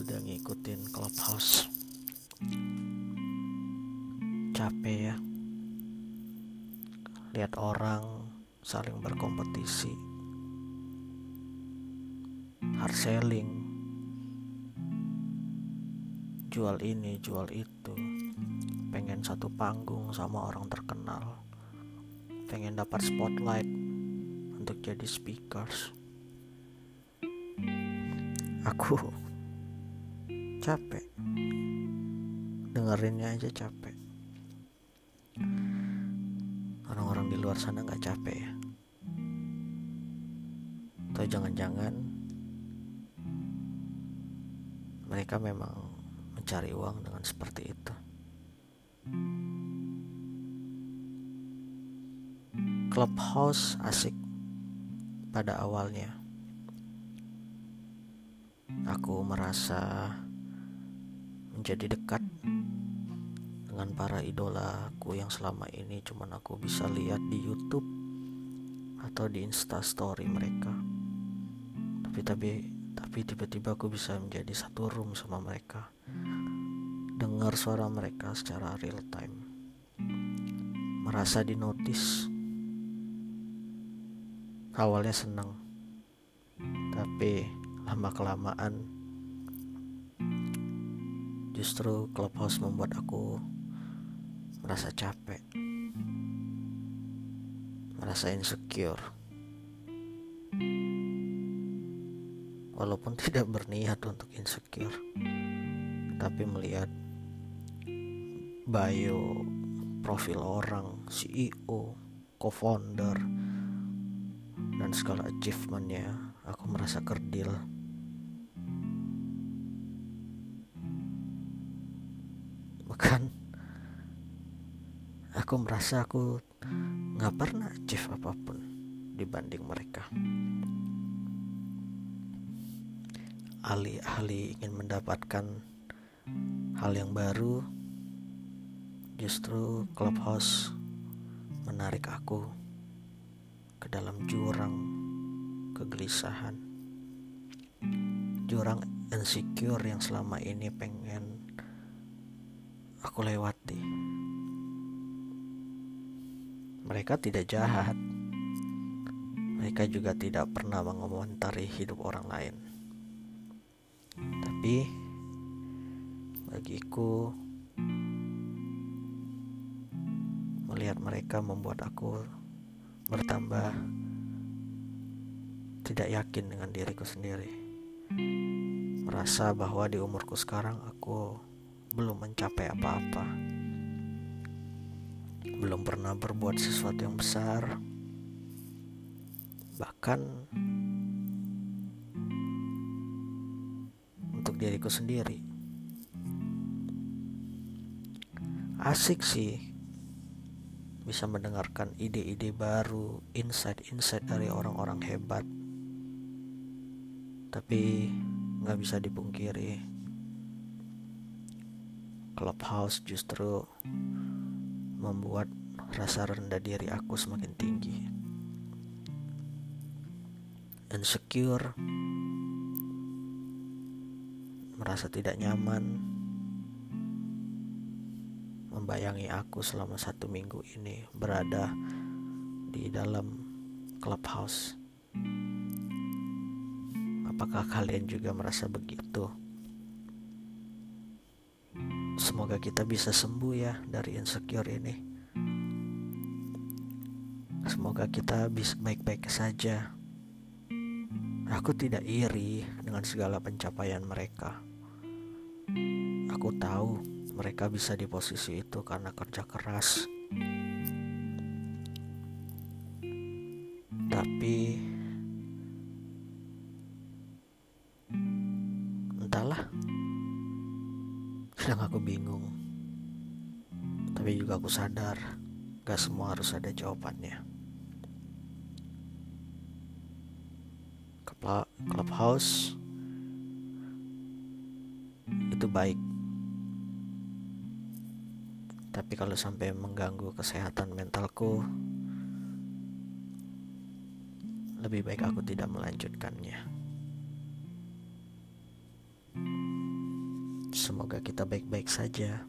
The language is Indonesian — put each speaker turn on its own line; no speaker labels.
gak ngikutin clubhouse. Capek ya. Lihat orang saling berkompetisi. Hard selling. Jual ini jual itu. Pengen satu panggung sama orang terkenal. Pengen dapat spotlight untuk jadi speakers aku capek. Dengerinnya aja capek. Orang-orang di luar sana nggak capek ya. Atau jangan-jangan mereka memang mencari uang dengan seperti itu. Clubhouse asik pada awalnya aku merasa menjadi dekat dengan para idolaku yang selama ini cuman aku bisa lihat di YouTube atau di Insta Story mereka. Tapi tapi tapi tiba-tiba aku bisa menjadi satu room sama mereka. Dengar suara mereka secara real time. Merasa di notice. Awalnya senang. Tapi lama kelamaan. Justru clubhouse membuat aku merasa capek merasa insecure. Walaupun tidak berniat untuk insecure tapi melihat bio profil orang CEO co-founder dan segala achievementnya aku merasa kerdil bahkan aku merasa aku nggak pernah achieve apa pun dibanding mereka. Alih-alih ingin mendapatkan hal yang baru justru clubhouse menarik aku ke dalam jurang kegelisahan. Jurang insecure yang selama ini pengen aku lewati. Mereka tidak jahat. Mereka juga tidak pernah mengomentari hidup orang lain. Tapi bagiku melihat mereka membuat aku bertambah tidak yakin dengan diriku sendiri. Merasa bahwa di umurku sekarang aku belum mencapai apa-apa. Belum pernah berbuat sesuatu yang besar. Bahkan untuk diriku sendiri. Asik sih bisa mendengarkan ide-ide baru, insight-insight dari orang-orang hebat. Tapi nggak bisa dipungkiri Clubhouse justru membuat rasa rendah diri aku semakin tinggi. Insecure, merasa tidak nyaman, membayangi aku selama satu minggu ini berada di dalam clubhouse. Apakah kalian juga merasa begitu? Semoga kita bisa sembuh ya dari insecure ini. Semoga kita bisa baik-baik saja. Aku tidak iri dengan segala pencapaian mereka. Aku tahu mereka bisa di posisi itu karena kerja keras. Tapi entahlah Kadang aku bingung. Tapi juga aku sadar Gak semua harus ada jawabannya. Clubhouse Itu baik. Tapi kalau sampai mengganggu kesehatan mentalku Lebih baik aku tidak melanjutkannya semoga kita baik-baik saja.